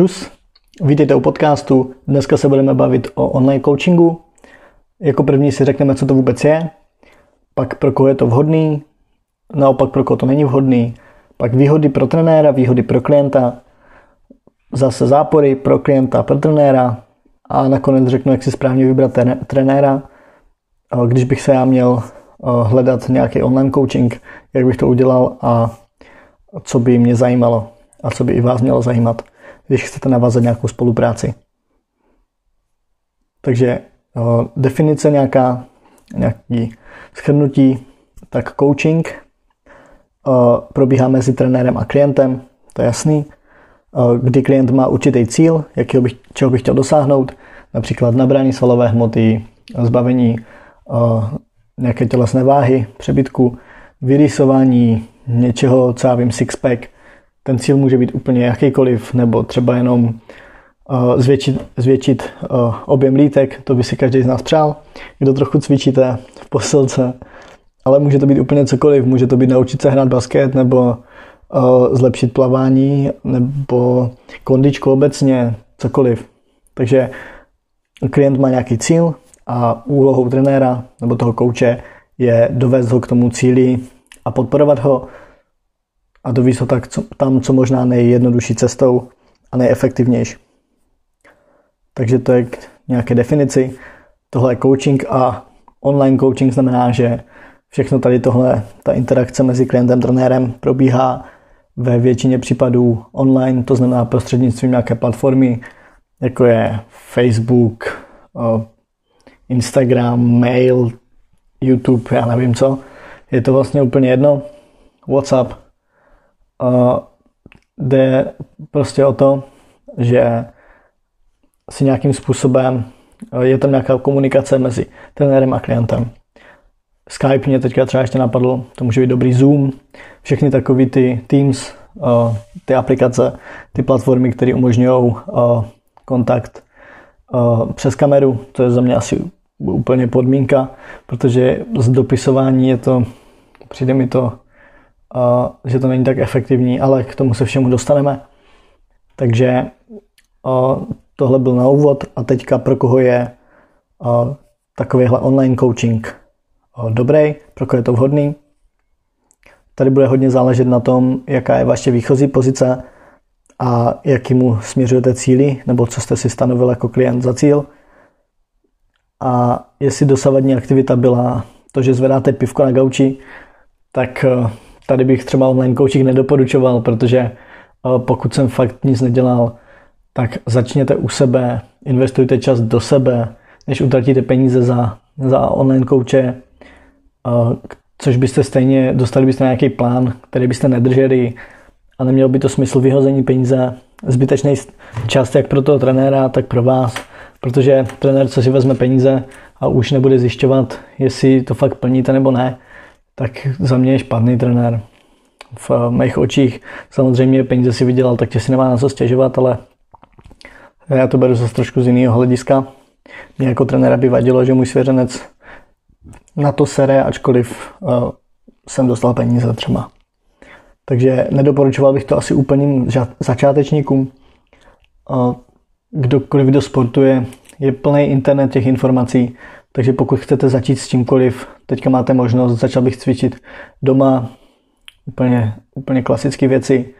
Čus, vítejte u podcastu. Dneska se budeme bavit o online coachingu. Jako první si řekneme, co to vůbec je, pak pro koho je to vhodný, naopak pro koho to není vhodný, pak výhody pro trenéra, výhody pro klienta, zase zápory pro klienta, pro trenéra. A nakonec řeknu, jak si správně vybrat trenéra. Když bych se já měl hledat nějaký online coaching, jak bych to udělal a co by mě zajímalo a co by i vás mělo zajímat, když chcete navázat nějakou spolupráci. Takže definice nějaká, nějaký schrnutí, tak coaching probíhá mezi trenérem a klientem, to je jasný, kdy klient má určitý cíl, jakého bych, čeho bych chtěl dosáhnout, například nabrání svalové hmoty, zbavení nějaké tělesné váhy, přebytku, vyrýsování něčeho, co já vím, sixpack. Ten cíl může být úplně jakýkoliv, nebo třeba jenom uh, zvětšit, zvětšit uh, objem lítek, to by si každý z nás přál. Kdo trochu cvičíte v posilce, ale může to být úplně cokoliv. Může to být naučit se hrát basket, nebo uh, zlepšit plavání, nebo kondičku obecně, cokoliv. Takže klient má nějaký cíl, a úlohou trenéra nebo toho kouče je dovést ho k tomu cíli a podporovat ho a dovíst ho tak co, tam, co možná nejjednodušší cestou a nejefektivnější. Takže to je k nějaké definici. Tohle je coaching a online coaching znamená, že všechno tady tohle, ta interakce mezi klientem a trenérem probíhá ve většině případů online, to znamená prostřednictvím nějaké platformy, jako je Facebook, Instagram, mail, YouTube, já nevím co. Je to vlastně úplně jedno. WhatsApp. Uh, jde prostě o to, že si nějakým způsobem je tam nějaká komunikace mezi trenérem a klientem. Skype mě teďka třeba ještě napadlo, to může být dobrý Zoom, všechny takové ty Teams, uh, ty aplikace, ty platformy, které umožňují uh, kontakt přes kameru, to je za mě asi úplně podmínka, protože z dopisování je to, přijde mi to, že to není tak efektivní, ale k tomu se všemu dostaneme. Takže tohle byl na úvod a teďka pro koho je takovýhle online coaching dobrý, pro koho je to vhodný. Tady bude hodně záležet na tom, jaká je vaše výchozí pozice a jakýmu směřujete cíly, nebo co jste si stanovil jako klient za cíl – a jestli dosavadní aktivita byla to, že zvedáte pivko na gauči, tak tady bych třeba online coaching nedoporučoval, protože eh, pokud jsem fakt nic nedělal, tak začněte u sebe, investujte čas do sebe, než utratíte peníze za, za online kouče, eh, což byste stejně, dostali byste nějaký plán, který byste nedrželi a nemělo by to smysl vyhození peníze, zbytečný čas jak pro toho trenéra, tak pro vás Protože trenér, co si vezme peníze a už nebude zjišťovat, jestli to fakt plníte nebo ne, tak za mě je špatný trenér. V mých očích samozřejmě peníze si vydělal, tak tě si nemá na co stěžovat, ale já to beru zase trošku z jiného hlediska. Mě jako trenéra by vadilo, že můj svěřenec na to sere, ačkoliv uh, jsem dostal peníze třeba. Takže nedoporučoval bych to asi úplným začátečníkům. Uh, kdokoliv, kdo sportuje, je plný internet těch informací, takže pokud chcete začít s čímkoliv, teďka máte možnost, začal bych cvičit doma, úplně, úplně klasické věci.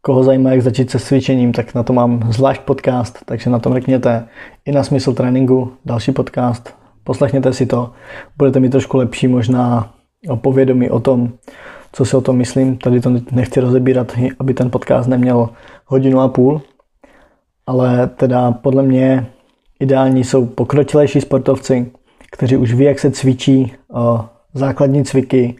Koho zajímá, jak začít se cvičením, tak na to mám zvlášť podcast, takže na tom řekněte i na smysl tréninku, další podcast, poslechněte si to, budete mít trošku lepší možná povědomí o tom, co si o tom myslím. Tady to nechci rozebírat, aby ten podcast neměl hodinu a půl, ale teda podle mě ideální jsou pokročilejší sportovci, kteří už ví, jak se cvičí základní cviky,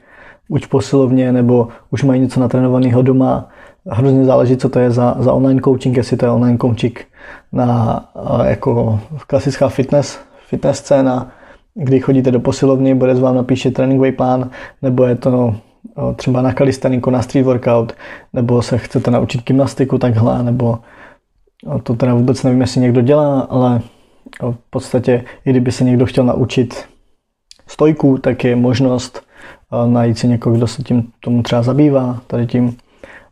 už posilovně nebo už mají něco natrénovaného doma. Hrozně záleží, co to je za, za online coaching, jestli to je online coaching na jako klasická fitness, fitness scéna, kdy chodíte do posilovny, bude vám napíše tréninkový plán, nebo je to třeba na kalistaniku, na street workout, nebo se chcete naučit gymnastiku takhle, nebo to teda vůbec nevím, jestli někdo dělá, ale v podstatě, i kdyby se někdo chtěl naučit stojku, tak je možnost najít si někoho, kdo se tím tomu třeba zabývá, tady tím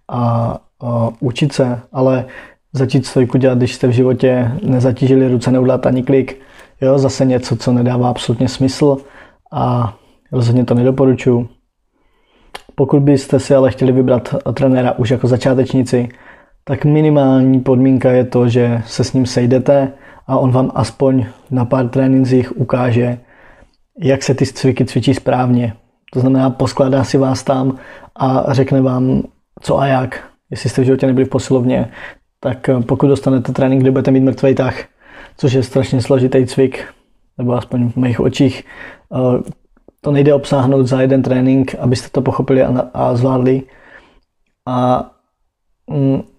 a, a učit se, ale začít stojku dělat, když jste v životě nezatížili ruce, neudělat ani klik. Jo, zase něco, co nedává absolutně smysl a rozhodně to nedoporučuji. Pokud byste si ale chtěli vybrat trenéra už jako začátečníci, tak minimální podmínka je to, že se s ním sejdete a on vám aspoň na pár trénincích ukáže, jak se ty cviky cvičí správně. To znamená, poskládá si vás tam a řekne vám, co a jak. Jestli jste v životě nebyli v posilovně, tak pokud dostanete trénink, kde budete mít mrtvý tah, což je strašně složitý cvik, nebo aspoň v mých očích, eh, to nejde obsáhnout za jeden trénink, abyste to pochopili a, a zvládli. A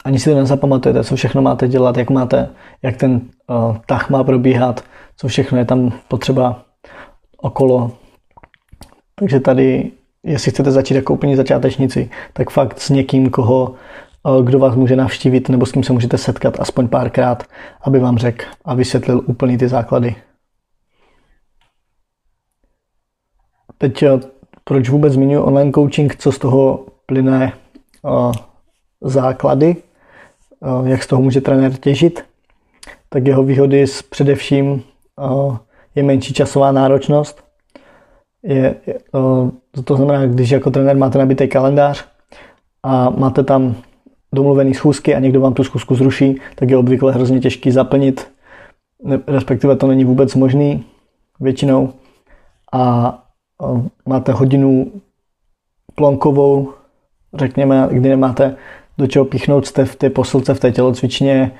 ani si to nezapamatujete, co všechno máte dělat, jak máte, jak ten uh, tah má probíhat, co všechno je tam potřeba okolo. Takže tady, jestli chcete začít jako úplní začátečníci, tak fakt s někým, koho, uh, kdo vás může navštívit nebo s kým se můžete setkat aspoň párkrát, aby vám řekl a vysvětlil úplně ty základy. Teď eh, proč vůbec zmiňuji online coaching, co z toho plyne uh, základy, uh, jak z toho může trenér těžit, tak jeho výhody především uh, je menší časová náročnost. Je, uh, to znamená, když jako trenér máte nabitý kalendář a máte tam domluvený schůzky a někdo vám tu schůzku zruší, tak je obvykle hrozně těžký zaplnit, respektive to není vůbec možný většinou. A máte hodinu plonkovou, řekněme, kdy nemáte do čeho píchnout, jste v té posilce, v té tělocvičně,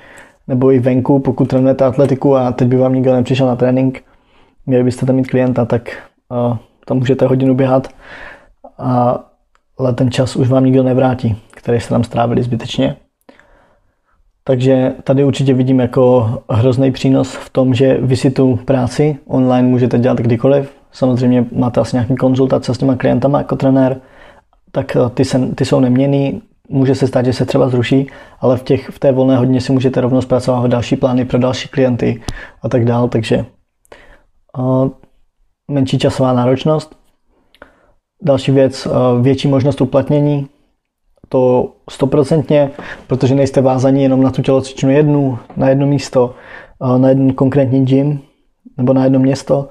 nebo i venku, pokud trénujete atletiku a teď by vám nikdo nepřišel na trénink, měli byste tam mít klienta, tak uh, tam můžete hodinu běhat, a, ale ten čas už vám nikdo nevrátí, který jste tam strávili zbytečně. Takže tady určitě vidím jako hrozný přínos v tom, že vy si tu práci online můžete dělat kdykoliv, samozřejmě máte asi nějaký konzultace s těma klientama jako trenér, tak eh, ty, se, ty jsou neměný, může se stát, že se třeba zruší, ale v, těch, v té volné hodině si můžete rovnou zpracovat další plány pro další klienty a tak dál, takže uh, menší časová náročnost. Další věc, větší možnost uplatnění, to stoprocentně, protože nejste vázaní jenom na tu tělocvičnu jednu, na jedno místo, na jeden konkrétní gym nebo na jedno město,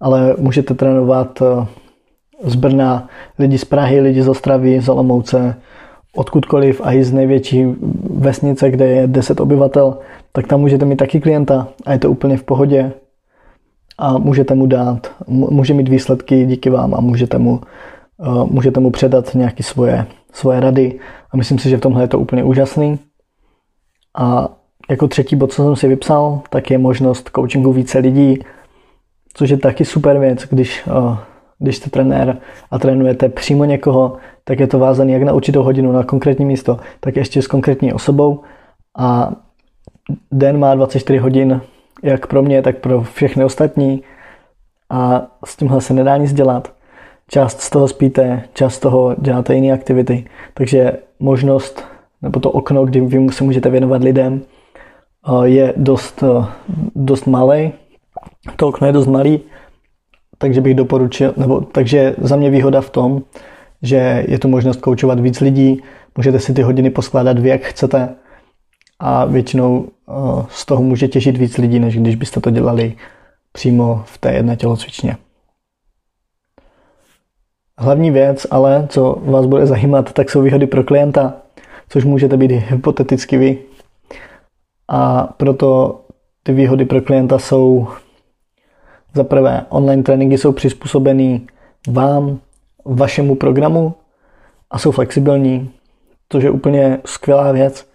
ale můžete trénovat z Brna, lidi z Prahy, lidi z Ostravy, z Olomouce, odkudkoliv a i z největší vesnice, kde je 10 obyvatel, tak tam můžete mít taky klienta a je to úplně v pohodě a můžete mu dát, může mít výsledky díky vám a můžete mu, eh, můžete mu předat nějaké svoje, svoje rady a myslím si, že v tomhle je to úplně úžasný. A jako třetí bod, co jsem si vypsal, tak je možnost coachingu více lidí, což je taky super věc, když, když jste trenér a trénujete přímo někoho, tak je to vázané jak na určitou hodinu, na konkrétní místo, tak ještě s konkrétní osobou. A den má 24 hodin, jak pro mě, tak pro všechny ostatní. A s tímhle se nedá nic dělat. Část z toho spíte, část z toho děláte jiné aktivity, takže možnost nebo to okno, kdy vy se můžete věnovat lidem, je dost, dost malý to okno je dost malý, takže bych doporučil, nebo takže za mě výhoda v tom, že je tu možnost koučovat víc lidí, můžete si ty hodiny poskládat vy, jak chcete a většinou eh, z toho může těžit víc lidí, než když byste to dělali přímo v té jedné tělocvičně. Hlavní věc ale, co vás bude zajímat, tak jsou výhody pro klienta, což můžete být hypoteticky vy. A proto ty výhody pro klienta jsou za prvé, online tréninky jsou přizpůsobený vám, vašemu programu a jsou flexibilní, což je úplně skvělá věc.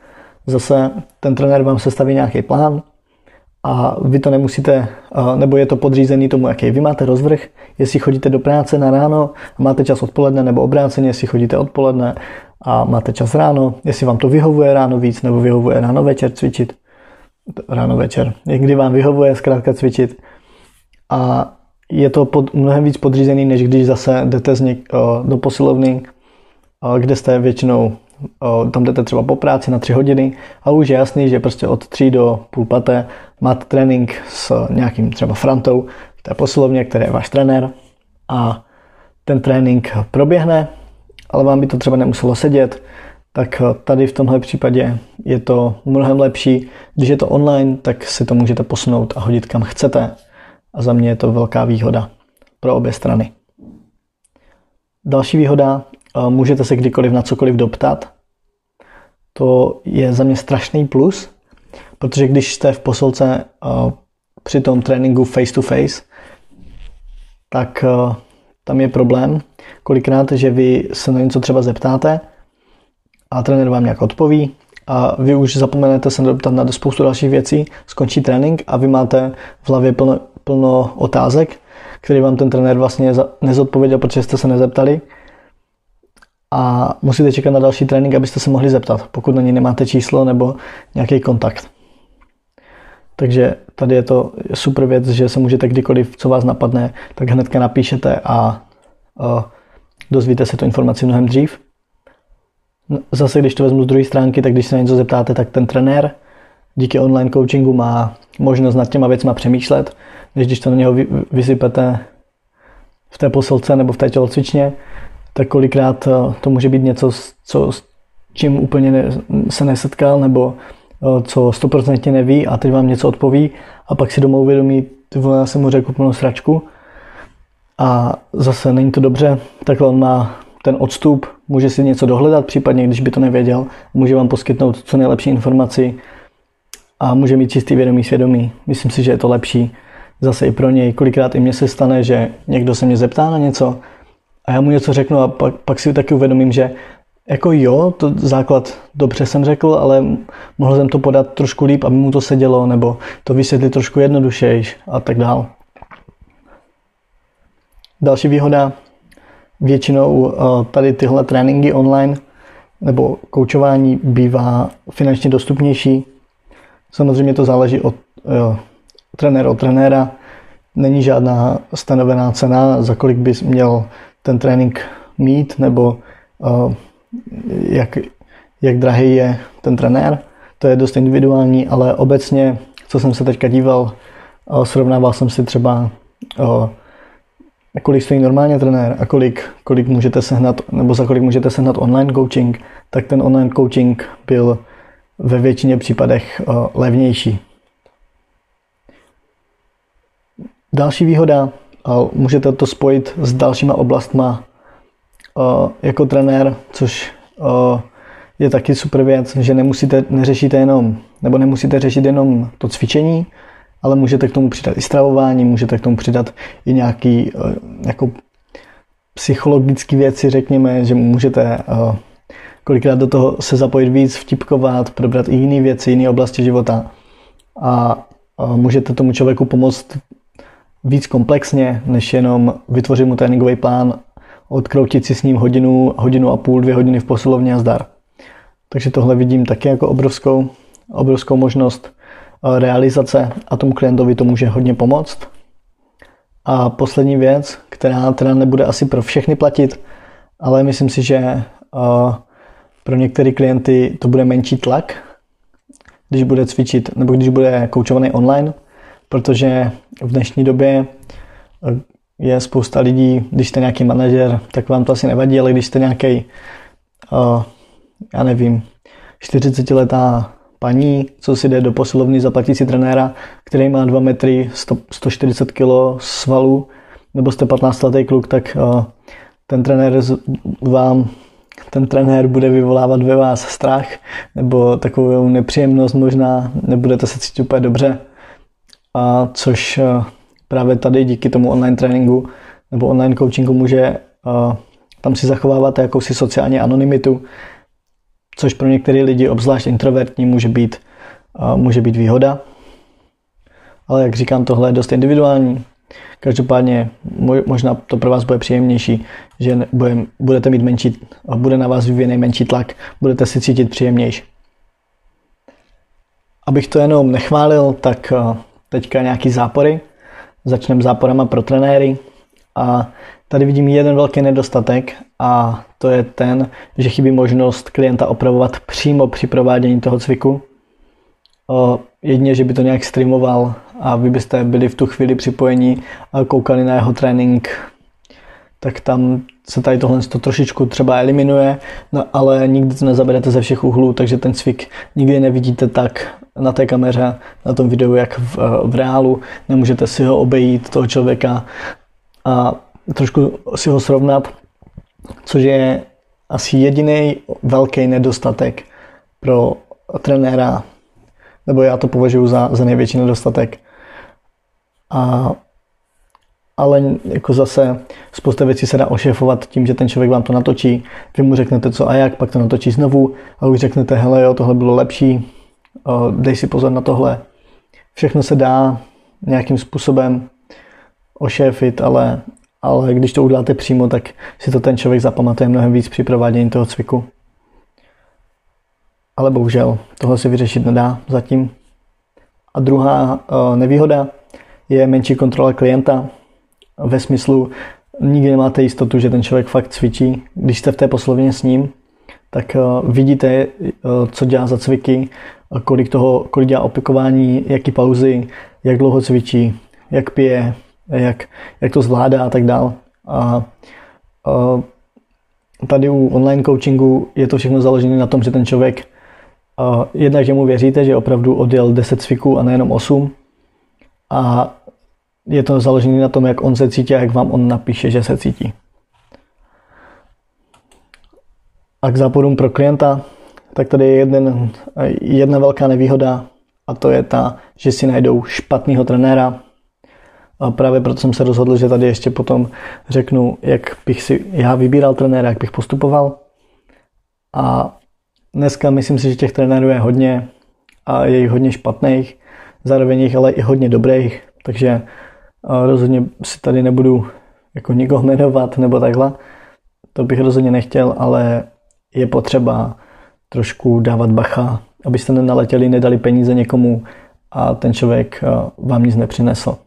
Zase ten trenér vám sestaví nějaký plán a vy to nemusíte, nebo je to podřízený tomu, jaký vy máte rozvrh, jestli chodíte do práce na ráno a máte čas odpoledne, nebo obráceně, jestli chodíte odpoledne a máte čas ráno, jestli vám to vyhovuje ráno víc, nebo vyhovuje ráno večer cvičit, ráno večer, někdy vám vyhovuje zkrátka cvičit, a je to pod, mnohem víc podřízený, než když zase jdete z něk, do posilovny, kde jste většinou, tam jdete třeba po práci na tři hodiny a už je jasný, že prostě od tří do půl paté máte trénink s nějakým třeba Frantou v té posilovně, který je váš trenér a ten trénink proběhne, ale vám by to třeba nemuselo sedět, tak tady v tomhle případě je to mnohem lepší. Když je to online, tak si to můžete posunout a hodit kam chcete. A za mě je to velká výhoda pro obě strany. Další výhoda, můžete se kdykoliv na cokoliv doptat. To je za mě strašný plus, protože když jste v posilce při tom tréninku face to face, tak tam je problém kolikrát, že vy se na něco třeba zeptáte a trenér vám nějak odpoví a vy už zapomenete se doptat na spoustu dalších věcí, skončí trénink a vy máte v hlavě plno, plno otázek, který vám ten trenér vlastně nezodpověděl, protože jste se nezeptali a musíte čekat na další trénink, abyste se mohli zeptat, pokud na ní nemáte číslo nebo nějaký kontakt. Takže tady je to super věc, že se můžete kdykoliv, co vás napadne, tak hnedka napíšete a, a dozvíte se tu informaci mnohem dřív. Zase, když to vezmu z druhé stránky, tak když se na něco zeptáte, tak ten trenér díky online coachingu má možnost nad těma věcma přemýšlet, než když to na něho vysypete v té posilce nebo v té tělocvičně, tak kolikrát eh, to může být něco, co, s čím úplně ne, se nesetkal, nebo eh, co stoprocentně neví a teď vám něco odpoví a pak si doma uvědomí, ty vole, já jsem mu řekl plnou sračku a zase není to dobře, takhle on má ten odstup, může si něco dohledat, případně když by to nevěděl, může vám poskytnout co nejlepší informaci a může mít čistý vědomí svědomí. Myslím si, že je to lepší zase i pro něj. Kolikrát i mně se stane, že někdo se mě zeptá na něco a já mu něco řeknu a pak, pak si taky uvědomím, že jako jo, to základ dobře jsem řekl, ale mohl jsem to podat trošku líp, aby mu to sedělo, nebo to vysvětlit trošku jednodušejš a tak dál. Další výhoda, většinou eh, tady tyhle tréninky online nebo koučování bývá finančně dostupnější. Samozřejmě to záleží od jo, trenéra od trenéra. Není žádná stanovená cena, za kolik bys měl ten trénink mít, nebo uh, jak, jak drahý je ten trenér. To je dost individuální, ale obecně, co jsem se teďka díval, uh, srovnával jsem si třeba uh, kolik stojí normálně trenér a kolik, kolik můžete sehnat, nebo za kolik můžete sehnat online coaching, tak ten online coaching byl ve většině případech uh, levnější. Další výhoda, můžete to spojit s dalšíma oblastma uh, jako trenér, což uh, je taky super věc, že nemusíte, neřešíte jenom, nebo nemusíte řešit jenom to cvičení, ale můžete k tomu přidat i stravování, můžete k tomu přidat i nějaký uh, jako psychologické věci, řekněme, že můžete uh, kolikrát do toho se zapojit víc, vtipkovat, probrat i jiné věci, jiné oblasti života a uh, můžete tomu člověku pomoct víc komplexně, než jenom vytvořit mu tréninkový plán, odkroutit si s ním hodinu, hodinu a půl, dvě hodiny v posilovně a zdar. Takže tohle vidím taky jako obrovskou, obrovskou možnost eh, realizace a tomu klientovi to může hodně pomoct. A poslední věc, která teda nebude asi pro všechny platit, ale myslím si, že eh, pro některé klienty to bude menší tlak, když bude cvičit nebo když bude koučovaný online, protože v dnešní době eh, je spousta lidí, když jste nějaký manažer, tak vám to asi nevadí, ale když jste nějaký, já nevím, 40-letá paní, co si jde do posilovny, zaplatí si trenéra, který má 2 metry, 100, 140 kg svalů, nebo jste 15 letý kluk, tak uh, ten trenér vám ten trenér bude vyvolávat ve vás strach nebo takovou nepříjemnost možná, nebudete se cítit úplně dobře. A což eh, právě tady díky tomu online tréninku nebo online coachingu může eh, tam si zachovávat jakousi sociální anonymitu, což pro některé lidi, obzvlášť introvertní, může být, může být výhoda. Ale jak říkám, tohle je dost individuální. Každopádně možná to pro vás bude příjemnější, že budete mít menší, bude na vás vyvíjený menší tlak, budete si cítit příjemnější. Abych to jenom nechválil, tak teďka nějaký zápory. Začneme záporama pro trenéry. A tady vidím jeden velký nedostatek a to je ten, že chybí možnost klienta opravovat přímo při provádění toho cviku. O, jedině, že by to nějak streamoval a vy byste byli v tu chvíli připojení a koukali na jeho trénink tak tam se tady tohle to trošičku třeba eliminuje, no, ale nikdy to nezaberete ze všech úhlů, takže ten cvik nikdy nevidíte tak na té kameře, na tom videu, jak v, v reálu. Nemůžete si ho obejít, toho člověka, a trošku si ho srovnat, což je asi jediný velký nedostatek pro trenéra, nebo já to považuji za, za největší nedostatek. A, ale jako zase spousta věcí se dá ošefovat tím, že ten člověk vám to natočí, vy mu řeknete co a jak, pak to natočí znovu a už řeknete, hele jo, tohle bylo lepší, dej si pozor na tohle. Všechno se dá nějakým způsobem ošéfit, ale, ale když to uděláte přímo, tak si to ten člověk zapamatuje mnohem víc při provádění toho cviku. Ale bohužel, tohle se vyřešit nedá zatím. A druhá eh, nevýhoda je menší kontrola klienta ve smyslu, nikdy nemáte jistotu, že ten člověk fakt cvičí. Když jste v té poslovině s ním, tak eh, vidíte, eh, co dělá za cviky, kolik, toho, kolik dělá opikování, jaký pauzy, jak dlouho cvičí, jak pije, jak, jak to zvládá a tak dál. A, a tady u online coachingu je to všechno založené na tom, že ten člověk a jednak, že mu věříte, že opravdu odjel 10 cviků a nejenom 8. A je to založené na tom, jak on se cítí a jak vám on napíše, že se cítí. A k záporům pro klienta, tak tady je jeden, jedna velká nevýhoda a to je ta, že si najdou špatného trenéra, a právě proto jsem se rozhodl, že tady ještě potom řeknu, jak bych si já vybíral trenéra, jak bych postupoval. A dneska myslím si, že těch trenérů je hodně a je jich hodně špatných, zároveň jich ale i hodně dobrých, takže rozhodně si tady nebudu jako nikoho jmenovat nebo takhle. To bych rozhodně nechtěl, ale je potřeba trošku dávat bacha, abyste nenaletěli, nedali peníze někomu a ten člověk vám nic nepřinesl.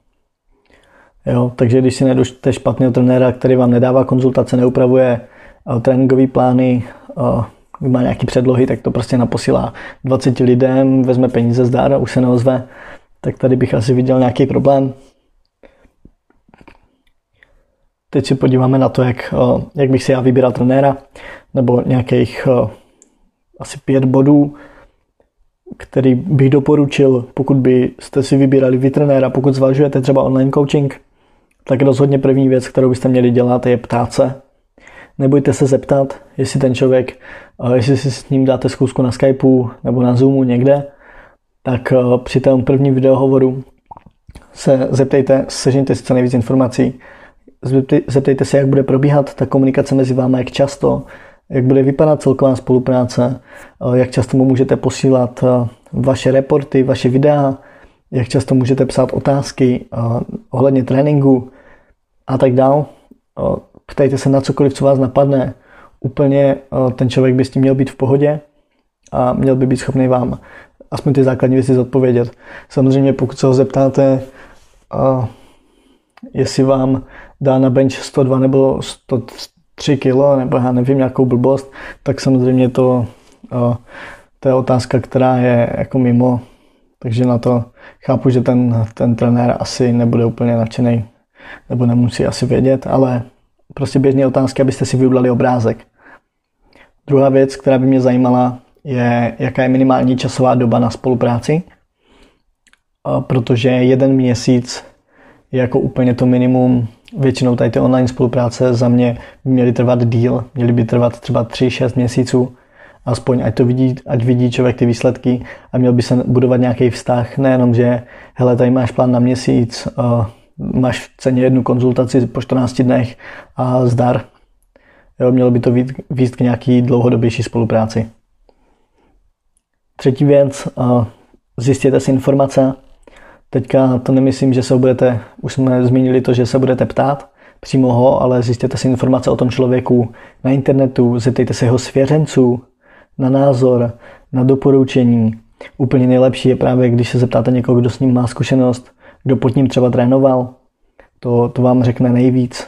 Jo, takže když si najdete špatného trenéra, který vám nedává konzultace, neupravuje uh, tréninkové plány, uh, má nějaký předlohy, tak to prostě naposílá 20 lidem, vezme peníze zdár a už se neozve, tak tady bych asi viděl nějaký problém. Teď si podíváme na to, jak, uh, jak bych si já vybíral trenéra, nebo nějakých asi pět bodů, který bych doporučil, pokud byste si vybírali vy trenéra, pokud zvažujete třeba online coaching, tak rozhodně první věc, kterou byste měli dělat, je ptát se. Nebojte se zeptat, jestli ten člověk, eh, jestli si s ním dáte zkusku na Skypeu nebo na Zoomu někde, tak eh, při tom prvním videohovoru se zeptejte, sežněte si co nejvíc informací, zeptejte se, jak bude probíhat ta komunikace mezi vámi, jak často, jak bude vypadat celková spolupráce, eh, jak často mu můžete posílat vaše reporty, vaše videa, jak často můžete psát otázky uh, ohledně tréninku a tak dál. Uh, ptejte se na cokoliv, co vás napadne. Úplně uh, ten člověk by s tím měl být v pohodě a měl by být schopný vám aspoň ty základní věci zodpovědět. Samozřejmě pokud se ho zeptáte, uh, jestli vám dá na bench 102 nebo 103 kg, nebo já nevím, nějakou blbost, tak samozřejmě to, uh, to je otázka, která je jako mimo takže na to chápu, že ten, ten trenér asi nebude úplně nadšený, nebo nemusí asi vědět, ale prostě běžně otázky, abyste si vybrali obrázek. Druhá věc, která by mě zajímala, je, jaká je minimální časová doba na spolupráci, protože jeden měsíc je jako úplně to minimum. Většinou tady ty online spolupráce za mě by měly trvat díl, měly by trvat třeba 3-6 měsíců, aspoň ať to vidí, ať vidí člověk ty výsledky a měl by se budovat nějaký vztah, nejenom, že hele, tady máš plán na měsíc, uh, máš v ceně jednu konzultaci po 14 dnech a zdar. Jo, mělo by to výst k nějaký dlouhodobější spolupráci. Třetí věc, uh, zjistěte si informace. Teďka to nemyslím, že se budete, už jsme zmínili to, že se budete ptát přímo ho, ale zjistěte si informace o tom člověku na internetu, zeptejte se jeho svěřenců, na názor, na doporučení. Úplně nejlepší je právě, když se zeptáte někoho, kdo s ním má zkušenost, kdo pod ním třeba trénoval. To, to vám řekne nejvíc.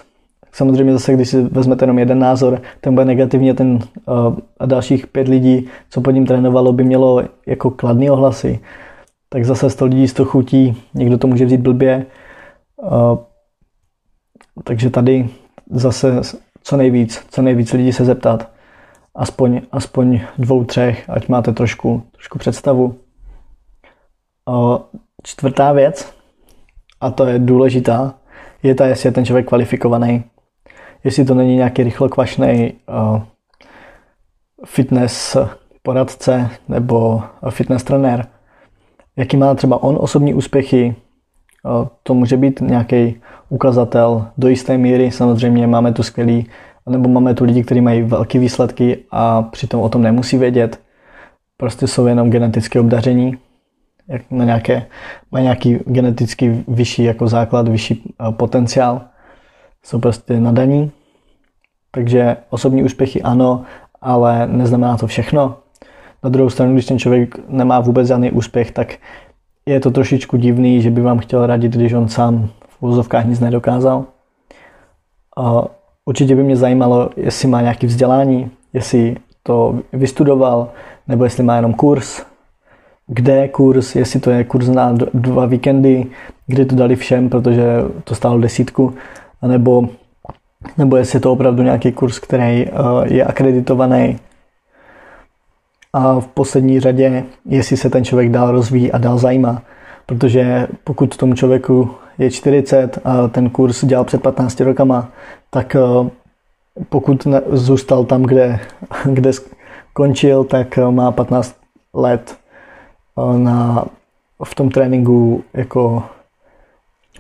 Samozřejmě zase, když si vezmete jenom jeden názor, ten bude negativně, ten uh, a dalších pět lidí, co pod ním trénovalo, by mělo jako kladný ohlasy. Tak zase 100 lidí, 100 chutí, někdo to může vzít blbě. Uh, takže tady zase co nejvíc, co nejvíc lidí se zeptat. Aspoň, aspoň dvou, třech, ať máte trošku, trošku představu. O, čtvrtá věc, a to je důležitá, je ta, jestli je ten člověk kvalifikovaný. Jestli to není nějaký rychlokvašný uh, fitness poradce nebo fitness trenér. Jaký má třeba on osobní úspěchy, to může být nějaký ukazatel do jisté míry. Samozřejmě máme tu skvělý, nebo máme tu lidi, kteří mají velké výsledky a přitom o tom nemusí vědět. Prostě jsou jenom geneticky obdaření jak na nějaké, má nějaký geneticky vyšší jako základ, vyšší eh, potenciál, jsou prostě nadaní. Takže osobní úspěchy ano, ale neznamená to všechno. Na druhou stranu, když ten člověk nemá vůbec žádný úspěch, tak je to trošičku divný, že by vám chtěl radit, když on sám v úzovkách nic nedokázal. Určitě by mě zajímalo, jestli má nějaký vzdělání, jestli to vystudoval, nebo jestli má jenom kurz, kde je kurz, jestli to je kurz na dva víkendy, kde to dali všem, protože to stálo desítku, nebo, nebo jestli je to opravdu nějaký kurz, který eh, je akreditovaný. A v poslední řadě, jestli se ten člověk dál rozvíjí a dál zajímá. Protože pokud tomu člověku je 40 a ten kurz dělal před 15 rokama, tak eh, pokud zůstal tam, kde, kde skončil, tak eh, má 15 let na, v tom tréninku jako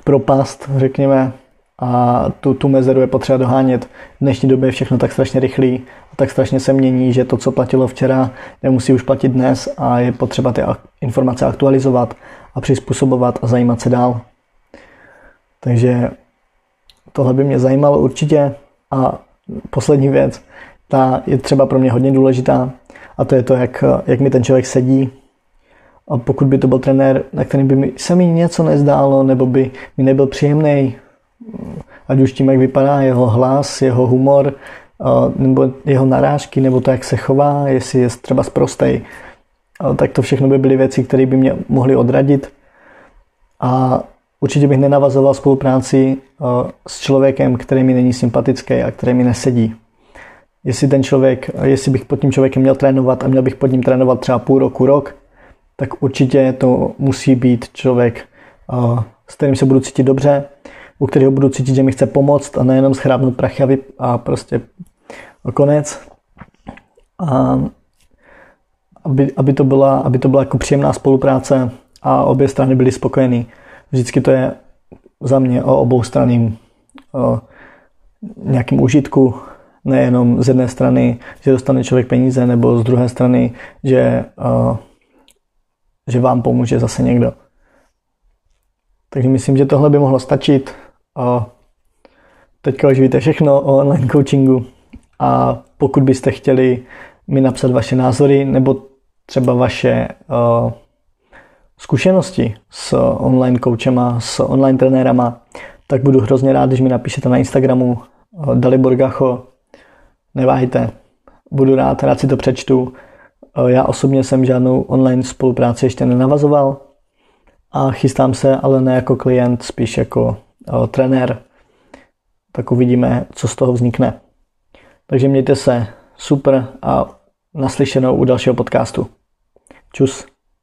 propast, řekněme, a tu, tu mezeru je potřeba dohánět. V dnešní době je všechno tak strašně rychlý a tak strašně se mění, že to, co platilo včera, nemusí už platit dnes a je potřeba ty informace aktualizovat a přizpůsobovat a zajímat se dál. Takže tohle by mě zajímalo určitě. A poslední věc, ta je třeba pro mě hodně důležitá a to je to, jak, jak mi ten člověk sedí, a pokud by to byl trenér, na kterým by mi, se mi něco nezdálo, nebo by mi nebyl příjemný, ať už tím, jak vypadá jeho hlas, jeho humor, nebo jeho narážky, nebo to, jak se chová, jestli je třeba zprostej, tak to všechno by byly věci, které by mě mohly odradit. A určitě bych nenavazoval spolupráci s člověkem, který mi není sympatický a který mi nesedí. Jestli ten člověk, jestli bych pod tím člověkem měl trénovat a měl bych pod ním trénovat třeba půl roku, rok, tak určitě to musí být člověk, s kterým se budu cítit dobře, u kterého budu cítit, že mi chce pomoct a nejenom schrábnout prachy a, a prostě konec. A aby, aby, to byla, aby to byla jako příjemná spolupráce a obě strany byly spokojení. Vždycky to je za mě o obou straným o nějakým užitku, nejenom z jedné strany, že dostane člověk peníze, nebo z druhé strany, že o, že vám pomůže zase někdo. Takže myslím, že tohle by mohlo stačit. A teďka už víte všechno o online coachingu a pokud byste chtěli mi napsat vaše názory nebo třeba vaše uh, zkušenosti s online coachema, s online trenérama, tak budu hrozně rád, když mi napíšete na Instagramu uh, Dalibor Gacho. Neváhejte, budu rád, rád si to přečtu Eh, já osobně jsem žádnou online spolupráci ještě nenavazoval a chystám se, ale ne jako klient, spíš jako uh, trenér. Tak uvidíme, co z toho vznikne. Takže mějte se super a naslyšenou u dalšího podcastu. Čus.